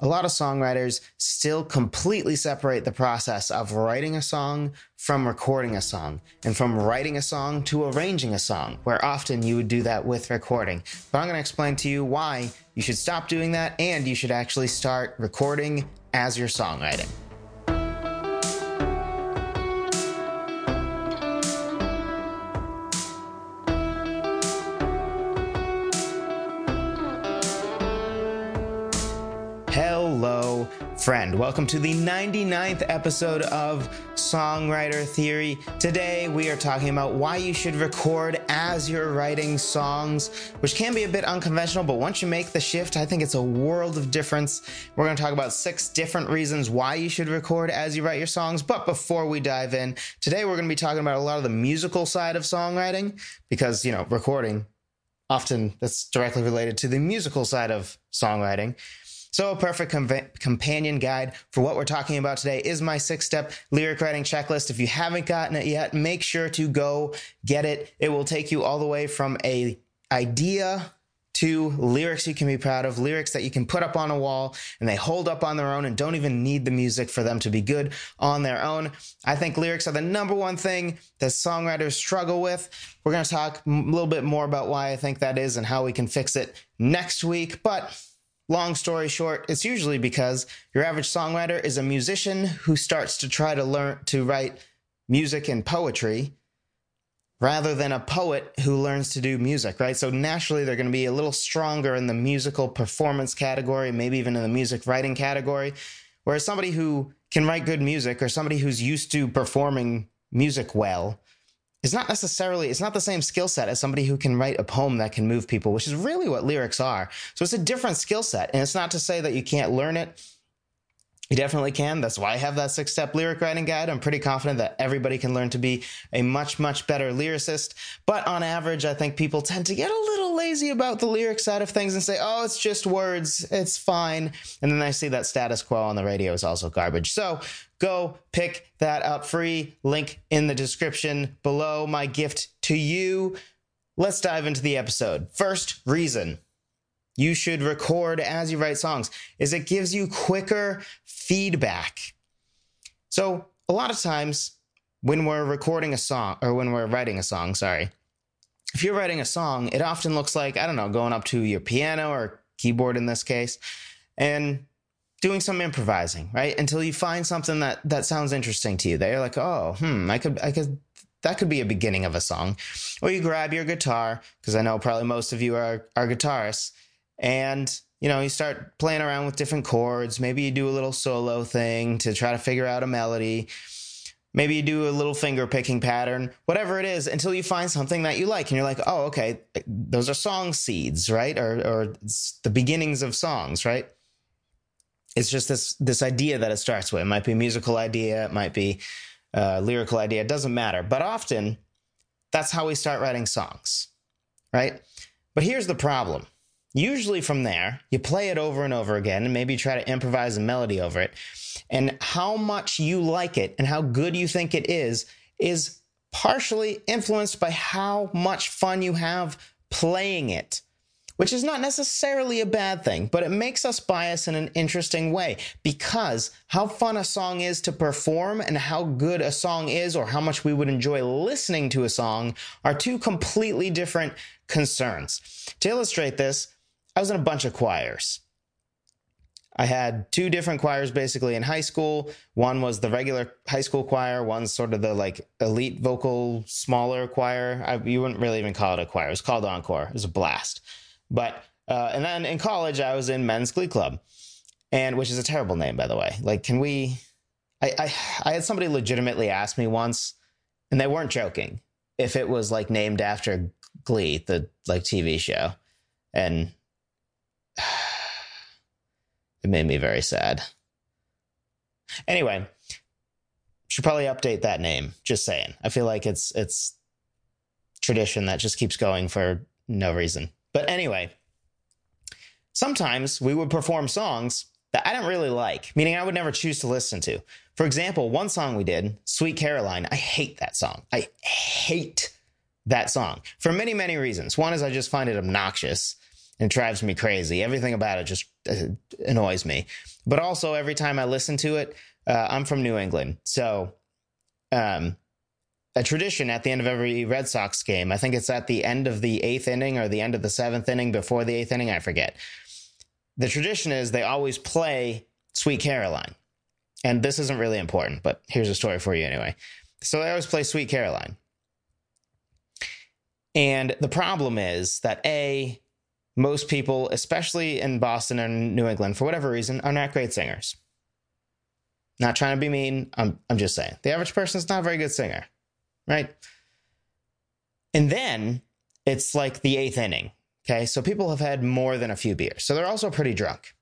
A lot of songwriters still completely separate the process of writing a song from recording a song, and from writing a song to arranging a song, where often you would do that with recording. But I'm going to explain to you why you should stop doing that and you should actually start recording as you're songwriting. Friend. Welcome to the 99th episode of Songwriter Theory. Today, we are talking about why you should record as you're writing songs, which can be a bit unconventional, but once you make the shift, I think it's a world of difference. We're going to talk about six different reasons why you should record as you write your songs. But before we dive in, today we're going to be talking about a lot of the musical side of songwriting because, you know, recording often that's directly related to the musical side of songwriting. So, a perfect com- companion guide for what we're talking about today is my six step lyric writing checklist. If you haven't gotten it yet, make sure to go get it. It will take you all the way from a idea to lyrics you can be proud of, lyrics that you can put up on a wall and they hold up on their own and don't even need the music for them to be good on their own. I think lyrics are the number one thing that songwriters struggle with. We're going to talk a little bit more about why I think that is and how we can fix it next week. But Long story short, it's usually because your average songwriter is a musician who starts to try to learn to write music and poetry rather than a poet who learns to do music, right? So naturally, they're going to be a little stronger in the musical performance category, maybe even in the music writing category. Whereas somebody who can write good music or somebody who's used to performing music well is not necessarily it's not the same skill set as somebody who can write a poem that can move people which is really what lyrics are so it's a different skill set and it's not to say that you can't learn it you definitely can. That's why I have that six step lyric writing guide. I'm pretty confident that everybody can learn to be a much, much better lyricist. But on average, I think people tend to get a little lazy about the lyric side of things and say, oh, it's just words. It's fine. And then I see that status quo on the radio is also garbage. So go pick that up free. Link in the description below. My gift to you. Let's dive into the episode. First reason you should record as you write songs is it gives you quicker feedback. So, a lot of times when we're recording a song or when we're writing a song, sorry, if you're writing a song, it often looks like, I don't know, going up to your piano or keyboard in this case and doing some improvising, right? Until you find something that that sounds interesting to you. That you're like, "Oh, hmm, I could I could that could be a beginning of a song." Or you grab your guitar because I know probably most of you are are guitarists and you know you start playing around with different chords maybe you do a little solo thing to try to figure out a melody maybe you do a little finger picking pattern whatever it is until you find something that you like and you're like oh okay those are song seeds right or or the beginnings of songs right it's just this this idea that it starts with. It might be a musical idea it might be a lyrical idea it doesn't matter. But often that's how we start writing songs right? But here's the problem. Usually from there, you play it over and over again and maybe try to improvise a melody over it. And how much you like it and how good you think it is is partially influenced by how much fun you have playing it, which is not necessarily a bad thing, but it makes us bias in an interesting way because how fun a song is to perform and how good a song is or how much we would enjoy listening to a song are two completely different concerns. To illustrate this, I was in a bunch of choirs. I had two different choirs basically in high school. One was the regular high school choir. One's sort of the like elite vocal smaller choir. I, you wouldn't really even call it a choir. It was called encore. It was a blast. But uh, and then in college, I was in men's glee club, and which is a terrible name by the way. Like, can we? I I, I had somebody legitimately ask me once, and they weren't joking, if it was like named after Glee, the like TV show, and it made me very sad. Anyway, should probably update that name. Just saying. I feel like it's it's tradition that just keeps going for no reason. But anyway, sometimes we would perform songs that I didn't really like, meaning I would never choose to listen to. For example, one song we did, Sweet Caroline, I hate that song. I hate that song for many, many reasons. One is I just find it obnoxious and drives me crazy. Everything about it just uh, annoys me. But also, every time I listen to it, uh, I'm from New England, so um, a tradition at the end of every Red Sox game. I think it's at the end of the eighth inning or the end of the seventh inning before the eighth inning. I forget. The tradition is they always play Sweet Caroline. And this isn't really important, but here's a story for you anyway. So they always play Sweet Caroline. And the problem is that A, most people, especially in Boston and New England, for whatever reason, are not great singers. Not trying to be mean. I'm, I'm just saying. The average person is not a very good singer, right? And then it's like the eighth inning. Okay. So people have had more than a few beers. So they're also pretty drunk.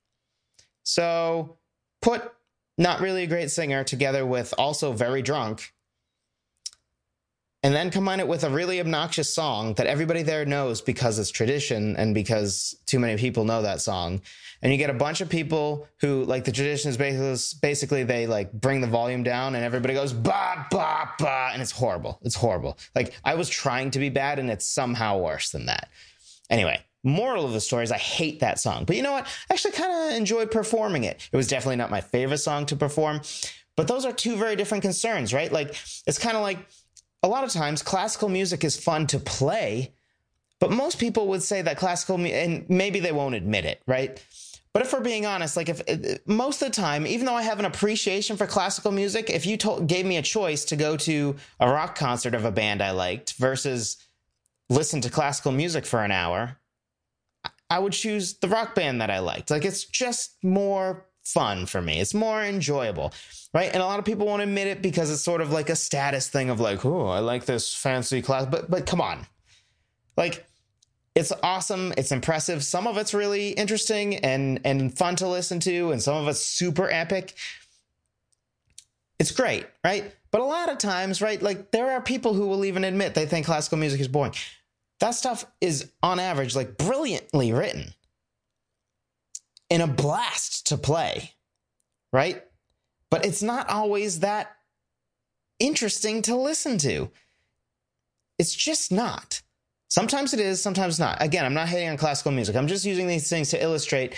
So put not really a great singer together with also very drunk and then combine it with a really obnoxious song that everybody there knows because it's tradition and because too many people know that song. And you get a bunch of people who like the tradition is basically, basically they like bring the volume down and everybody goes ba ba ba and it's horrible. It's horrible. Like i was trying to be bad and it's somehow worse than that. Anyway moral of the story is i hate that song. But you know what? I actually kind of enjoyed performing it. It was definitely not my favorite song to perform but those are two very different concerns right? Like it's kind of like a lot of times classical music is fun to play, but most people would say that classical, and maybe they won't admit it, right? But if we're being honest, like if uh, most of the time, even though I have an appreciation for classical music, if you told, gave me a choice to go to a rock concert of a band I liked versus listen to classical music for an hour, I would choose the rock band that I liked. Like it's just more fun for me. It's more enjoyable right? And a lot of people won't admit it because it's sort of like a status thing of like, oh, I like this fancy class, but but come on, like it's awesome, it's impressive. Some of it's really interesting and and fun to listen to, and some of it's super epic. It's great, right? But a lot of times, right, like there are people who will even admit they think classical music is boring. That stuff is on average like brilliantly written and a blast to play, right? But it's not always that interesting to listen to. It's just not. Sometimes it is, sometimes not. Again, I'm not hating on classical music. I'm just using these things to illustrate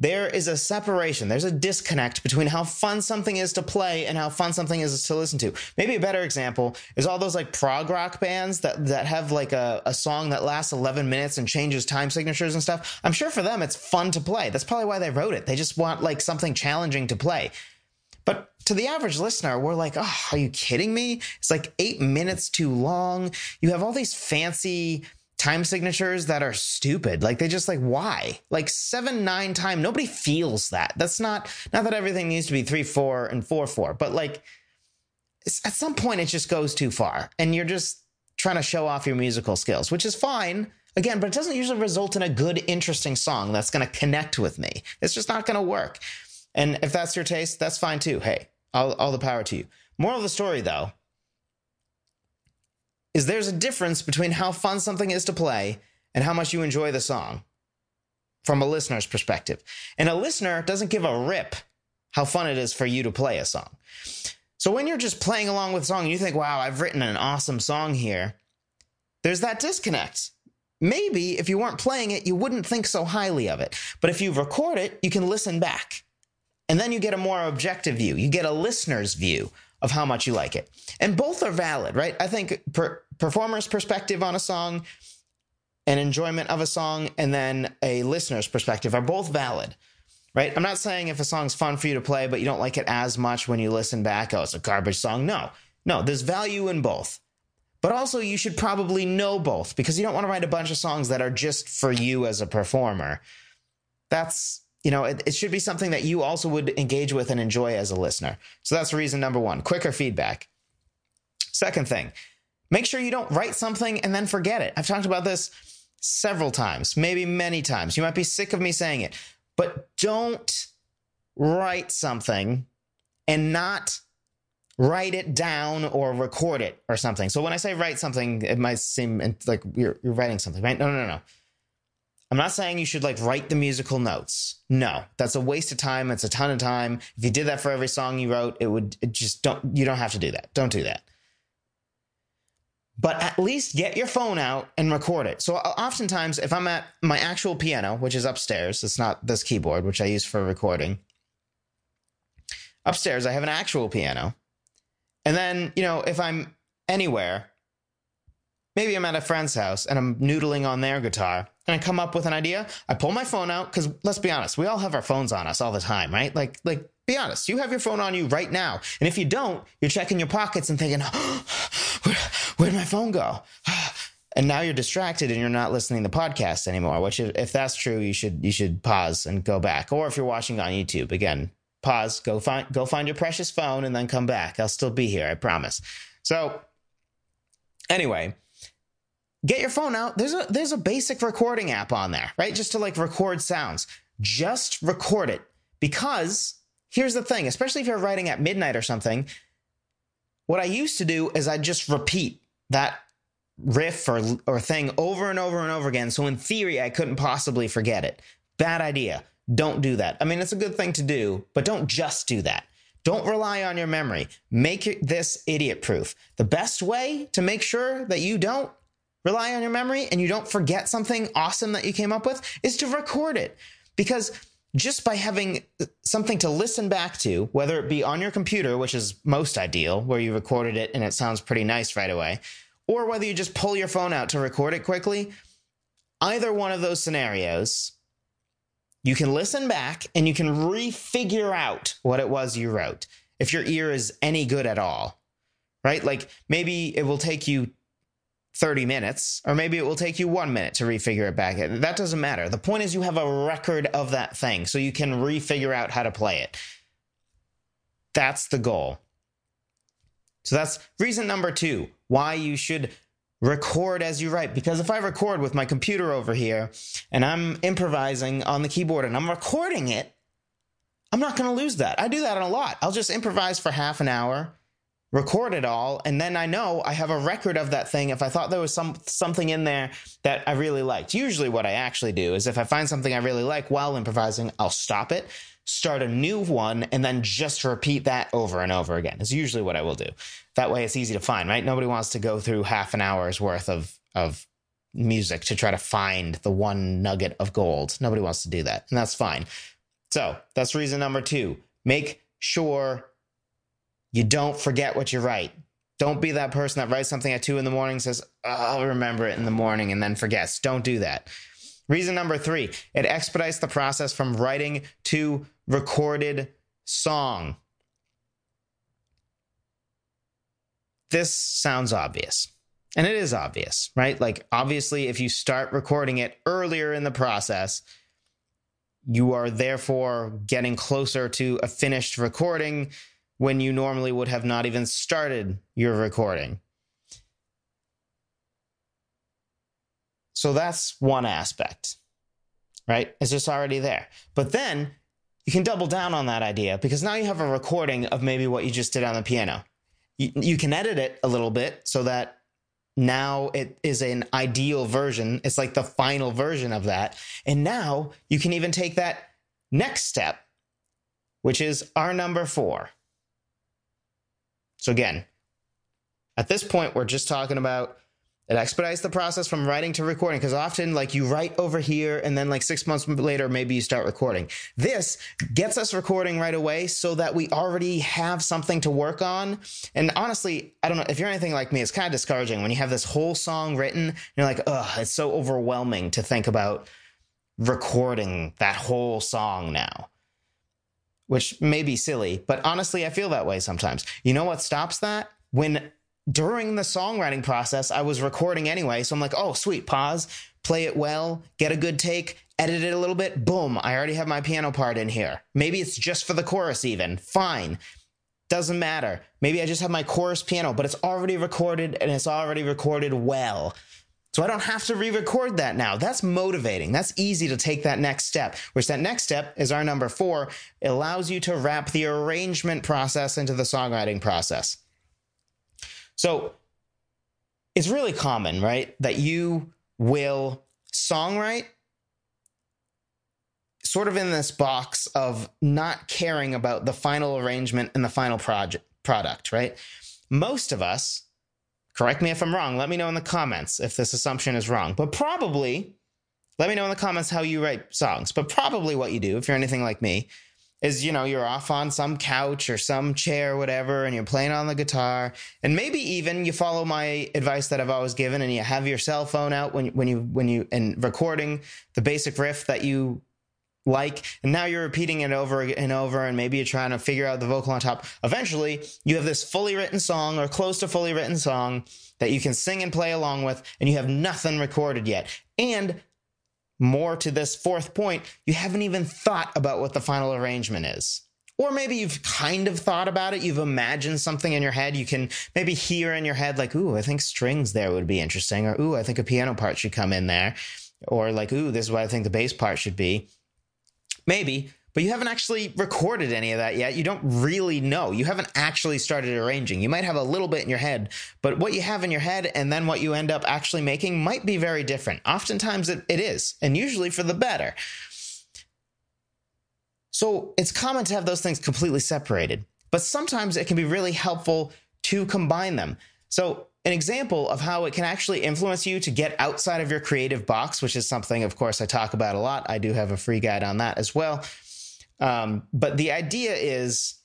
there is a separation. There's a disconnect between how fun something is to play and how fun something is to listen to. Maybe a better example is all those like prog rock bands that that have like a, a song that lasts 11 minutes and changes time signatures and stuff. I'm sure for them it's fun to play. That's probably why they wrote it. They just want like something challenging to play. But to the average listener, we're like, oh, are you kidding me? It's like eight minutes too long. You have all these fancy time signatures that are stupid. Like they just like, why? Like seven, nine time. Nobody feels that. That's not, not that everything needs to be three, four, and four, four, but like at some point it just goes too far and you're just trying to show off your musical skills, which is fine. Again, but it doesn't usually result in a good, interesting song that's going to connect with me. It's just not going to work. And if that's your taste, that's fine too. Hey, all, all the power to you. Moral of the story, though, is there's a difference between how fun something is to play and how much you enjoy the song from a listener's perspective. And a listener doesn't give a rip how fun it is for you to play a song. So when you're just playing along with a song and you think, wow, I've written an awesome song here, there's that disconnect. Maybe if you weren't playing it, you wouldn't think so highly of it. But if you record it, you can listen back and then you get a more objective view. You get a listener's view of how much you like it. And both are valid, right? I think per, performer's perspective on a song, an enjoyment of a song, and then a listener's perspective are both valid, right? I'm not saying if a song's fun for you to play, but you don't like it as much when you listen back, oh, it's a garbage song. No, no, there's value in both. But also, you should probably know both because you don't want to write a bunch of songs that are just for you as a performer. That's you know, it, it, should be something that you also would engage with and enjoy as a listener. So that's reason number one quicker feedback. Second thing, make sure you don't write something and then forget it. I've talked about this several times, maybe many times. You might be sick of me saying it, but don't write something and not write it down or record it or something. So when I say write something, it might seem like you're, you're writing something, right? No, no, no, no. I'm not saying you should like write the musical notes. No, that's a waste of time. It's a ton of time. If you did that for every song you wrote, it would it just don't, you don't have to do that. Don't do that. but at least get your phone out and record it. So uh, oftentimes, if I'm at my actual piano, which is upstairs, it's not this keyboard, which I use for recording. Upstairs, I have an actual piano. And then, you know, if I'm anywhere, maybe I'm at a friend's house and I'm noodling on their guitar and I come up with an idea, I pull my phone out because let's be honest, we all have our phones on us all the time, right? Like, like, be honest, you have your phone on you right now. And if you don't, you're checking your pockets and thinking, oh, where, where'd my phone go? and now you're distracted and you're not listening to the podcast anymore. Which, if that's true, you should you should pause and go back. Or if you're watching on YouTube, again, pause, go find go find your precious phone, and then come back. I'll still be here, I promise. So, anyway, get your phone out. There's a there's a basic recording app on there, right? Just to like record sounds. Just record it because here's the thing, especially if you're writing at midnight or something. What I used to do is I just repeat that riff or or thing over and over and over again. So in theory, I couldn't possibly forget it. Bad idea. Don't do that. I mean, it's a good thing to do, but don't just do that. Don't rely on your memory. Make this idiot proof. The best way to make sure that you don't rely on your memory and you don't forget something awesome that you came up with is to record it. Because just by having something to listen back to, whether it be on your computer, which is most ideal, where you recorded it and it sounds pretty nice right away, or whether you just pull your phone out to record it quickly, either one of those scenarios, you can listen back and you can refigure out what it was you wrote if your ear is any good at all, right? Like maybe it will take you 30 minutes, or maybe it will take you one minute to refigure it back. That doesn't matter. The point is, you have a record of that thing, so you can refigure out how to play it. That's the goal. So that's reason number two why you should record as you write. Because if I record with my computer over here and I'm improvising on the keyboard and I'm recording it, I'm not going to lose that. I do that a lot. I'll just improvise for half an hour record it all and then i know i have a record of that thing. If i thought there was some something in there that i really liked usually what i actually do is if i find something i really like while improvising i'll stop it start a new one and then just repeat that over and over again. Is usually what i will do. That way it's easy to find right? Nobody wants to go through half an hour's worth of of music to try to find the one nugget of gold. Nobody wants to do that and that's fine. So that's reason number two. Make sure you don't forget what you write. Don't be that person that writes something at two in the morning, says, I'll remember it in the morning, and then forgets. Don't do that. Reason number three, it expedites the process from writing to recorded song. This sounds obvious. And it is obvious, right? Like, obviously, if you start recording it earlier in the process, you are therefore getting closer to a finished recording when you normally would have not even started your recording. So that's one aspect, right? It's just already there. But then you can double down on that idea because now you have a recording of maybe what you just did on the piano. You, you can edit it a little bit so that now it is an ideal version. It's like the final version of that. And now you can even take that next step, which is our number four so again, at this point, we're just talking about it expedites the process from writing to recording because often like you write over here and then like six months later maybe you start recording. This gets us recording right away so that we already have something to work on. And honestly i don't know if you're anything like me it's kind of discouraging when you have this whole song written you're like ugh it's so overwhelming to think about recording that whole song now which may be silly, but honestly, I feel that way sometimes. You know what stops that? When during the songwriting process, I was recording anyway. So I'm like, oh, sweet, pause, play it well, get a good take, edit it a little bit. Boom, I already have my piano part in here. Maybe it's just for the chorus, even. Fine. Doesn't matter. Maybe I just have my chorus piano, but it's already recorded and it's already recorded well. So I don't have to re record that now. That's motivating. That's easy to take that next step, which that next step is our number four. It allows you to wrap the arrangement process into the songwriting process. So it's really common, right? That you will songwrite sort of in this box of not caring about the final arrangement and the final project product, right? Most of us correct me if I'm wrong. Let me know in the comments if this assumption is wrong. But probably, let me know in the comments how you write songs. But probably what you do, if you're anything like me, is you know you're off on some couch or some chair or whatever and you're playing on the guitar and maybe even you follow my advice that I've always given and you have your cell phone out when when you when you and recording the basic riff that you like and now you're repeating it over and over and maybe you're trying to figure out the vocal on top. Eventually you have this fully written song or close to fully written song that you can sing and play along with and you have nothing recorded yet. And more to this fourth point you haven't even thought about what the final arrangement is. Or maybe you've kind of thought about it. You've imagined something in your head. You can maybe hear in your head like ooh i think strings there would be interesting or ooh i think a piano part should come in there or like ooh this is what i think the bass part should be Maybe, but you haven't actually recorded any of that yet. You don't really know. You haven't actually started arranging. You might have a little bit in your head, but what you have in your head and then what you end up actually making might be very different. Oftentimes it, it is, and usually for the better. So it's common to have those things completely separated, but sometimes it can be really helpful to combine them. So an example of how it can actually influence you to get outside of your creative box, which is something, of course, I talk about a lot. I do have a free guide on that as well. Um, but the idea is,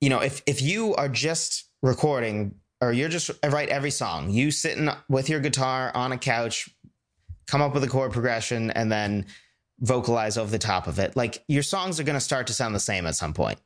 you know, if if you are just recording or you're just write every song, you sitting with your guitar on a couch, come up with a chord progression, and then vocalize over the top of it. Like your songs are going to start to sound the same at some point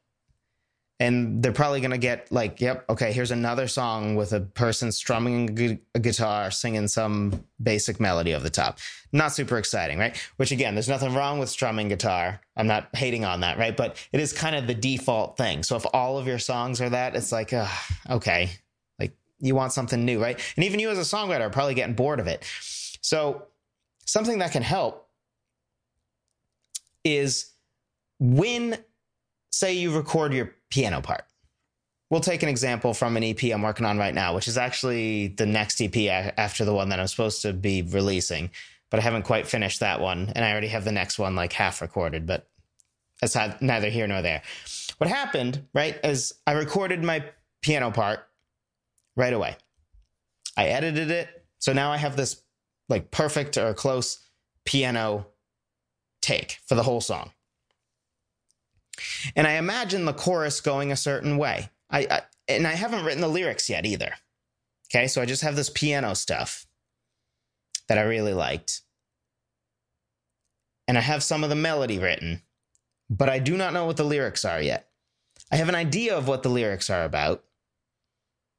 and they're probably going to get like yep okay here's another song with a person strumming a guitar singing some basic melody over the top. Not super exciting right? Which again there's nothing wrong with strumming guitar. I'm not hating on that right? But it is kind of the default thing. So if all of your songs are that it's like uh, okay. Like you want something new right? And even you as a songwriter are probably getting bored of it. So something that can help is when say you record your piano part. We'll take an example from an EP I'm working on right now, which is actually the next EP after the one that I'm supposed to be releasing, but I haven't quite finished that one. And I already have the next one like half recorded, but that's neither here nor there. What happened, right, is I recorded my piano part right away. I edited it. So now I have this like perfect or close piano take for the whole song. And I imagine the chorus going a certain way. I, I and I haven't written the lyrics yet either. Okay, so I just have this piano stuff that I really liked. And I have some of the melody written, but I do not know what the lyrics are yet. I have an idea of what the lyrics are about.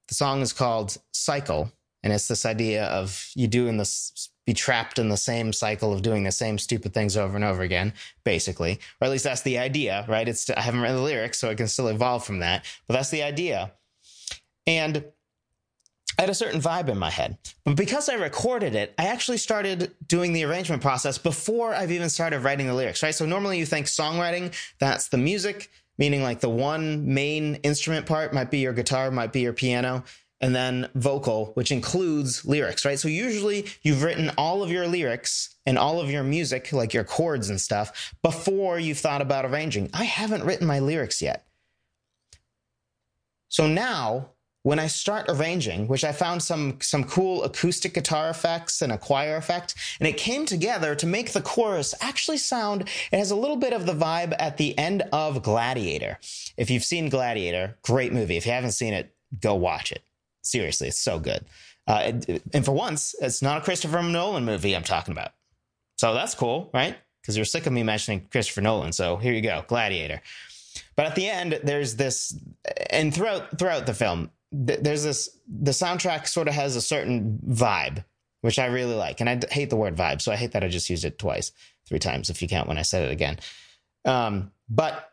The song is called Cycle, and it's this idea of you doing this be trapped in the same cycle of doing the same stupid things over and over again, basically. Or at least that's the idea, right? It's I haven't read the lyrics, so it can still evolve from that. But that's the idea. And I had a certain vibe in my head. But because I recorded it, I actually started doing the arrangement process before I've even started writing the lyrics, right? So normally you think songwriting, that's the music, meaning like the one main instrument part might be your guitar, might be your piano and then vocal, which includes lyrics, right? So usually you've written all of your lyrics and all of your music, like your chords and stuff, before you've thought about arranging. I haven't written my lyrics yet. So now when I start arranging, which I found some some cool acoustic guitar effects and a choir effect, and it came together to make the chorus actually sound. It has a little bit of the vibe at the end of Gladiator. If you've seen Gladiator, great movie. If you haven't seen it, go watch it. Seriously, it's so good. Uh, and for once, it's not a Christopher Nolan movie I'm talking about. So that's cool, right? Because you're sick of me mentioning Christopher Nolan. So here you go, Gladiator. But at the end, there's this, and throughout throughout the film, there's this. The soundtrack sort of has a certain vibe, which I really like, and I hate the word vibe, so I hate that I just used it twice, three times if you count when I said it again. Um, but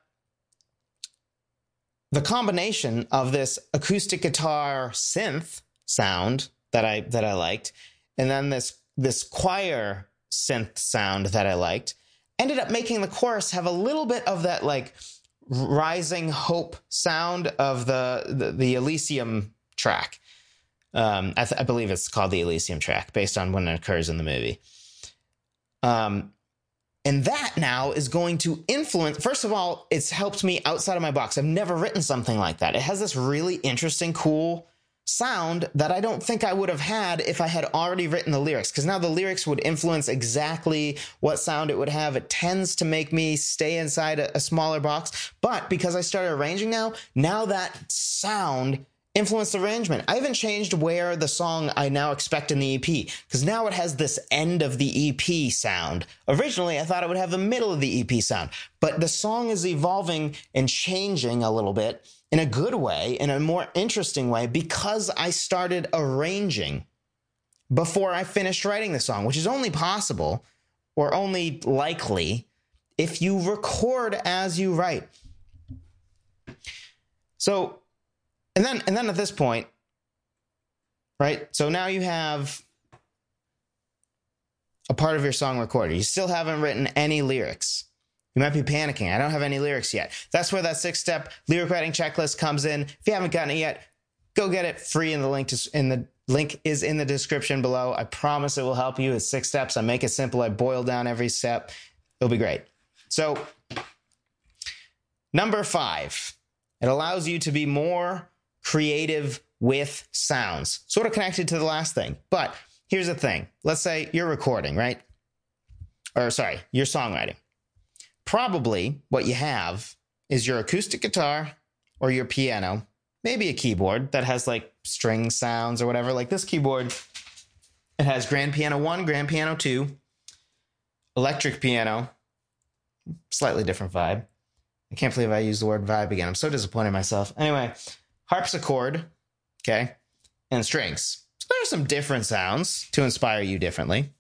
the combination of this acoustic guitar synth sound that I that I liked, and then this this choir synth sound that I liked, ended up making the chorus have a little bit of that like rising hope sound of the the, the Elysium track. Um, I, th- I, believe it's called the Elysium track, based on when it occurs in the movie. Um, and that now is going to influence. First of all, it's helped me outside of my box. I've never written something like that. It has this really interesting, cool sound that I don't think I would have had if I had already written the lyrics. Because now the lyrics would influence exactly what sound it would have. It tends to make me stay inside a, a smaller box. But because I started arranging now, now that sound influenced arrangement. I haven't changed where the song I now expect in the EP because now it has this end of the EP sound. Originally, I thought it would have the middle of the EP sound, but the song is evolving and changing a little bit in a good way, in a more interesting way, because I started arranging before I finished writing the song, which is only possible or only likely if you record as you write. So, and then and then at this point, right? So now you have a part of your song recorded. You still haven't written any lyrics. You might be panicking. I don't have any lyrics yet. That's where that six step lyric writing checklist comes in. If you haven't gotten it yet, go get it free in the link to, in the link is in the description below. I promise it will help you. It's six steps. I make it simple. I boil down every step. It'll be great. So, number five, it allows you to be more creative with sounds, sort of connected to the last thing. But here's the thing let's say you're recording, right? Or sorry, you're songwriting. Probably what you have is your acoustic guitar or your piano, maybe a keyboard that has like string sounds or whatever. Like this keyboard, it has grand piano one, grand piano two, electric piano, slightly different vibe. I can't believe I used the word vibe again. I'm so disappointed in myself. Anyway, harpsichord, okay, and strings. So there are some different sounds to inspire you differently.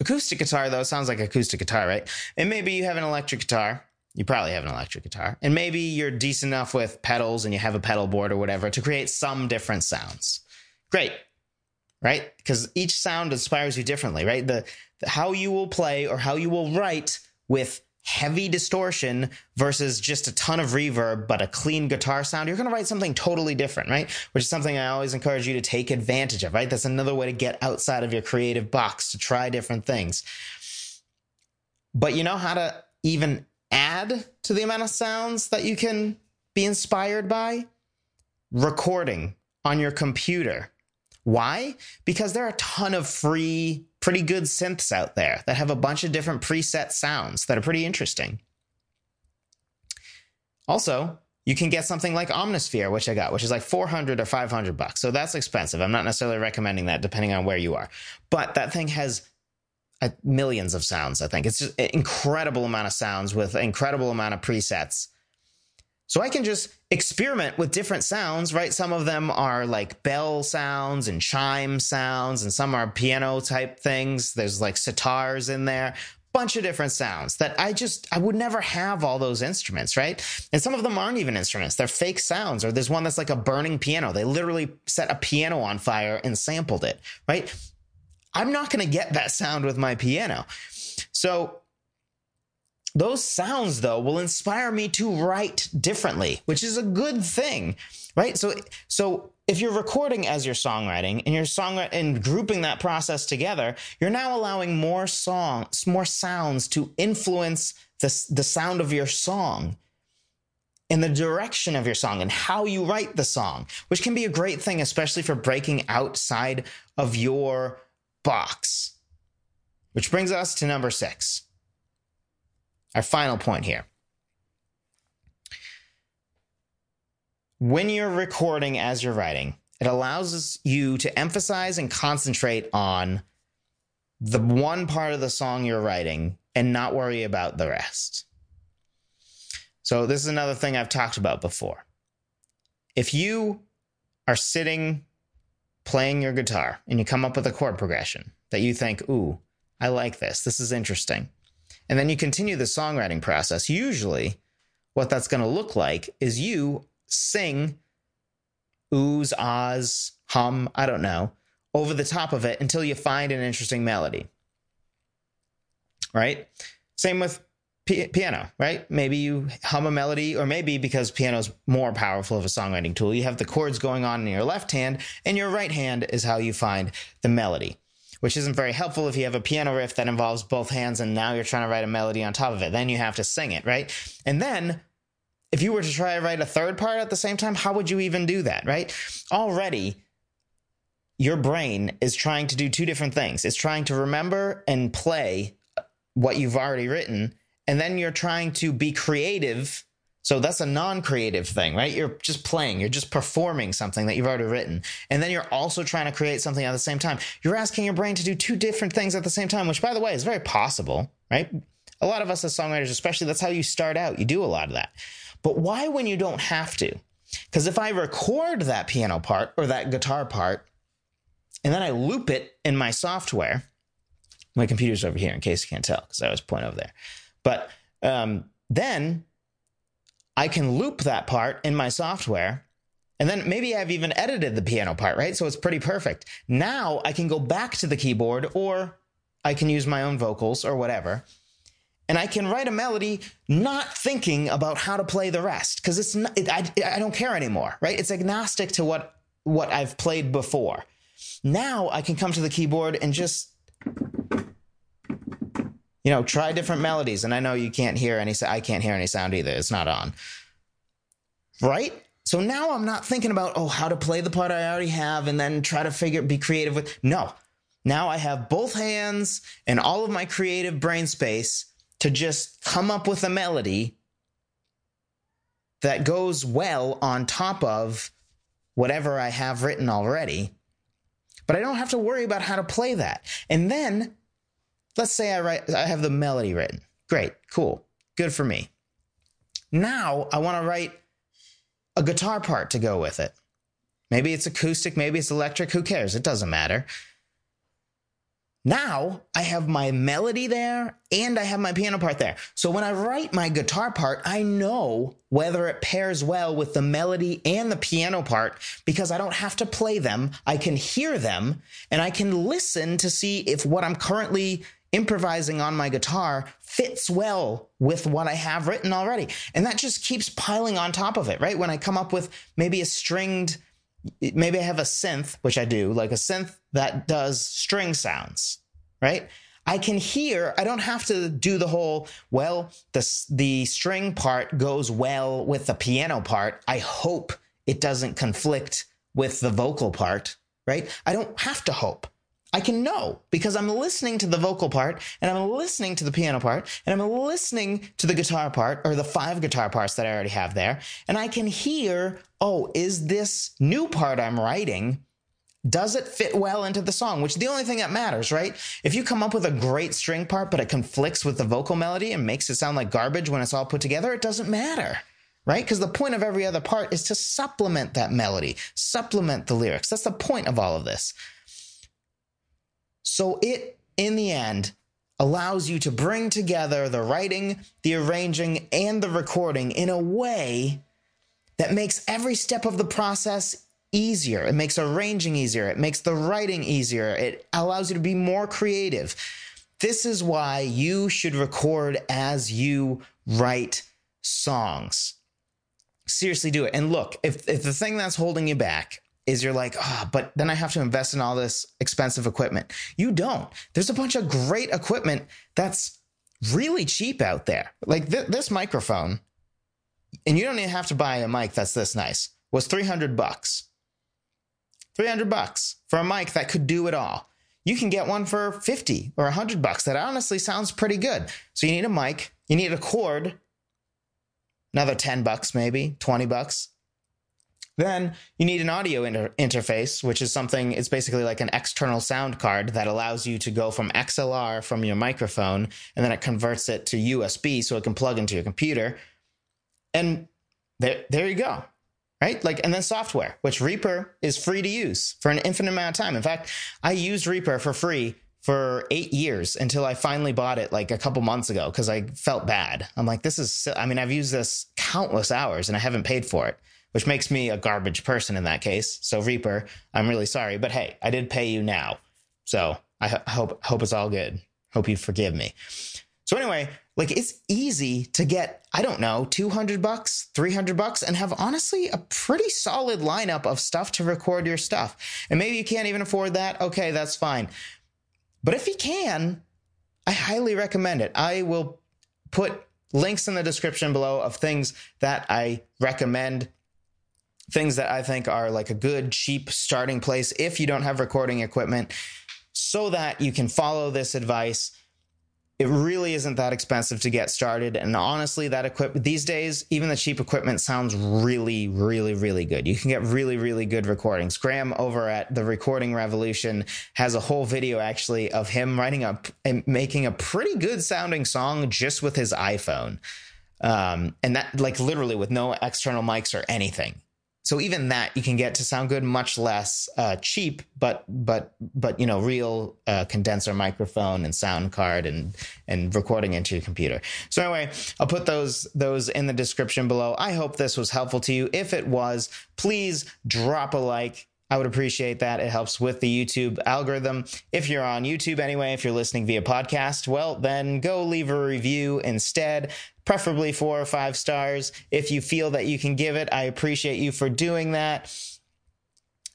Acoustic guitar, though, sounds like acoustic guitar, right? And maybe you have an electric guitar. You probably have an electric guitar. And maybe you're decent enough with pedals and you have a pedal board or whatever to create some different sounds. Great. Right? Because each sound inspires you differently, right? The, the how you will play or how you will write with heavy distortion versus just a ton of reverb but a clean guitar sound, you're going to write something totally different, right? Which is something I always encourage you to take advantage of, right? That's another way to get outside of your creative box to try different things. But you know how to even add to the amount of sounds that you can be inspired by? Recording on your computer. Why? Because there are a ton of free pretty good synths out there that have a bunch of different preset sounds that are pretty interesting. Also, you can get something like Omnisphere, which I got, which is like 400 or 500 bucks. So that's expensive. I'm not necessarily recommending that depending on where you are. But that thing has uh, millions of sounds, I think. It's just an incredible amount of sounds with incredible amount of presets. So I can just experiment with different sounds, right? Some of them are like bell sounds and chime sounds, and some are piano type things. There's like sitars in there, bunch of different sounds that I just I would never have all those instruments, right? And some of them aren't even instruments; they're fake sounds. Or there's one that's like a burning piano. They literally set a piano on fire and sampled it, right? I'm not going to get that sound with my piano. So those sounds, though, will inspire me to write differently, which is a good thing, right? So, so if you're recording as you're songwriting and you're song and grouping that process together, you're now allowing more songs, more sounds to influence the, the sound of your song and the direction of your song and how you write the song, which can be a great thing, especially for breaking outside of your box. Which brings us to number six our final point here. When you're recording as you're writing, it allows you to emphasize and concentrate on the one part of the song you're writing and not worry about the rest. So, this is another thing I've talked about before. If you are sitting playing your guitar and you come up with a chord progression that you think, ooh, I like this, this is interesting, and then you continue the songwriting process. Usually, what that's going to look like is you sing oohs, ahs, hum, I don't know, over the top of it until you find an interesting melody. Right? Same with p- piano, right? Maybe you hum a melody, or maybe because piano's more powerful of a songwriting tool, you have the chords going on in your left hand, and your right hand is how you find the melody which isn't very helpful if you have a piano riff that involves both hands and now you're trying to write a melody on top of it. Then you have to sing it, right? And then if you were to try to write a third part at the same time, how would you even do that, right? Already, your brain is trying to do two different things. It's trying to remember and play what you've already written, and then you're trying to be creative. So that's a non creative thing, right? You're just playing, you're just performing something that you've already written. And then you're also trying to create something at the same time. You're asking your brain to do two different things at the same time, which, by the way, is very possible, right? A lot of us as songwriters, especially, that's how you start out. You do a lot of that. But why when you don't have to? Because if I record that piano part or that guitar part, and then I loop it in my software, my computer's over here in case you can't tell, because I was pointing over there. But um, then I can loop that part in my software. And then maybe I've even edited the piano part, right? So it's pretty perfect. Now I can go back to the keyboard or I can use my own vocals or whatever and I can write a melody not thinking about how to play the rest because it's not, it, I, I don't care anymore, right? It's agnostic to what what I've played before. Now I can come to the keyboard and just you know try different melodies. And I know you can't hear any. I can't hear any sound either. It's not on, right? So now I'm not thinking about oh how to play the part I already have and then try to figure be creative with. No, now I have both hands and all of my creative brain space to just come up with a melody that goes well on top of whatever I have written already. But I don't have to worry about how to play that. And then let's say I write I have the melody written. Great, cool. Good for me. Now I want to write a guitar part to go with it. Maybe it's acoustic, maybe it's electric, who cares? It doesn't matter. Now I have my melody there and I have my piano part there. So when I write my guitar part, I know whether it pairs well with the melody and the piano part because I don't have to play them. I can hear them and I can listen to see if what I'm currently improvising on my guitar fits well with what I have written already. And that just keeps piling on top of it, right? When I come up with maybe a stringed maybe I have a synth, which I do, like a synth that does string sounds, right? I can hear, I don't have to do the whole, well, the, the string part goes well with the piano part. I hope it doesn't conflict with the vocal part, right? I don't have to hope. I can know because I'm listening to the vocal part and I'm listening to the piano part and I'm listening to the guitar part or the five guitar parts that I already have there. And I can hear, oh, is this new part I'm writing? Does it fit well into the song? Which is the only thing that matters, right? If you come up with a great string part, but it conflicts with the vocal melody and makes it sound like garbage when it's all put together, it doesn't matter right? Because the point of every other part is to supplement that melody, supplement the lyrics. That's the point of all of this. So it, in the end, allows you to bring together the writing, the arranging, and the recording in a way that makes every step of the process easier. It makes arranging easier. It makes the writing easier. It allows you to be more creative. This is why you should record as you write songs. Seriously, do it. And look, if, if the thing that's holding you back is you're like, oh, but then I have to invest in all this expensive equipment. You don't. There's a bunch of great equipment that's really cheap out there. Like th- this microphone, and you don't even have to buy a mic that's this nice, was 300 bucks. 300 bucks for a mic that could do it all. You can get one for 50 or 100 bucks. That honestly sounds pretty good. So you need a mic, you need a cord, another 10 bucks maybe, 20 bucks. Then you need an audio inter- interface, which is something, it's basically like an external sound card that allows you to go from XLR from your microphone and then it converts it to USB so it can plug into your computer. And there, there you go. Right? Like, and then software, which Reaper is free to use for an infinite amount of time. In fact, I used Reaper for free for eight years until I finally bought it like a couple months ago because I felt bad. I'm like, this is, I mean, I've used this countless hours and I haven't paid for it which makes me a garbage person in that case. So Reaper, I'm really sorry, but hey, I did pay you now. So I ho- hope hope it's all good. Hope you forgive me. So anyway, like it's easy to get, I don't know, 200 bucks, 300 bucks and have honestly a pretty solid lineup of stuff to record your stuff. And maybe you can't even afford that. Okay, that's fine. But if you can, I highly recommend it. I will put links in the description below of things that I recommend things that I think are like a good, cheap starting place if you don't have recording equipment so that you can follow this advice. It really isn't that expensive to get started. And honestly, that equipment these days, even the cheap equipment sounds really, really, really good. You can get really, really good recordings. Graham over at the Recording Revolution has a whole video actually of him writing up and making a pretty good sounding song just with his iPhone. Um, and that like literally with no external mics or anything so even that you can get to sound good much less uh, cheap but but but you know real uh, condenser microphone and sound card and and recording into your computer. So anyway i'll put those those in the description below. I hope this was helpful to you. If it was please drop a like I would appreciate that. It helps with the YouTube algorithm. If you're on YouTube anyway, if you're listening via podcast, well, then go leave a review instead, preferably four or five stars. If you feel that you can give it, I appreciate you for doing that.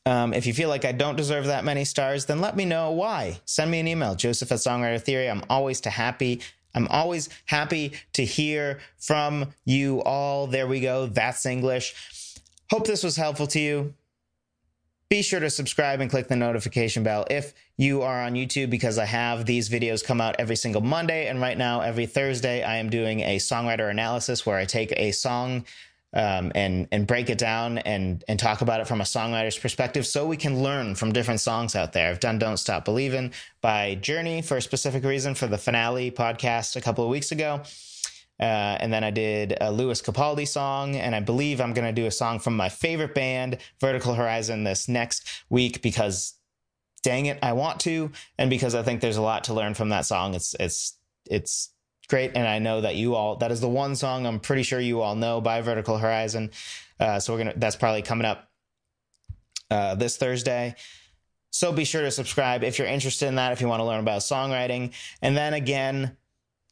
Um, if you feel like I don't deserve that many stars, then let me know why. Send me an email, joseph at Songwriter Theory. I'm always to happy. I'm always happy to hear from you all. There we go. That's English. Hope this was helpful to you be sure to subscribe and click the notification bell if you are on YouTube because I have these videos come out every single Monday. And right now, every Thursday, I am doing a songwriter analysis where I take a song um, and and break it down and and talk about it from a songwriter's perspective, so we can learn from different songs out there. I've done "Don't Stop Believing" by Journey for a specific reason for the finale podcast a couple of weeks ago. Uh, and then I did a Lewis Capaldi song, and I believe I'm going to do a song from my favorite band, Vertical Horizon, this next week because, dang it, I want to, and because I think there's a lot to learn from that song. It's it's it's great, and I know that you all that is the one song I'm pretty sure you all know by Vertical Horizon. Uh, so we're gonna that's probably coming up uh, this Thursday. So be sure to subscribe if you're interested in that, if you want to learn about songwriting. And then again,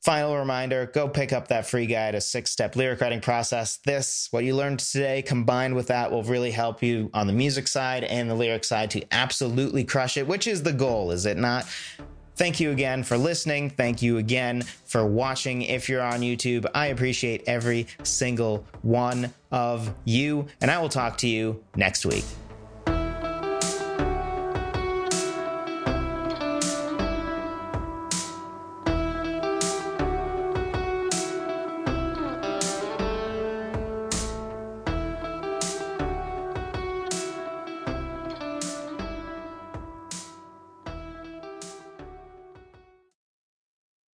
Final reminder go pick up that free guide, a six step lyric writing process. This, what you learned today, combined with that, will really help you on the music side and the lyric side to absolutely crush it, which is the goal, is it not? Thank you again for listening. Thank you again for watching. If you're on YouTube, I appreciate every single one of you, and I will talk to you next week.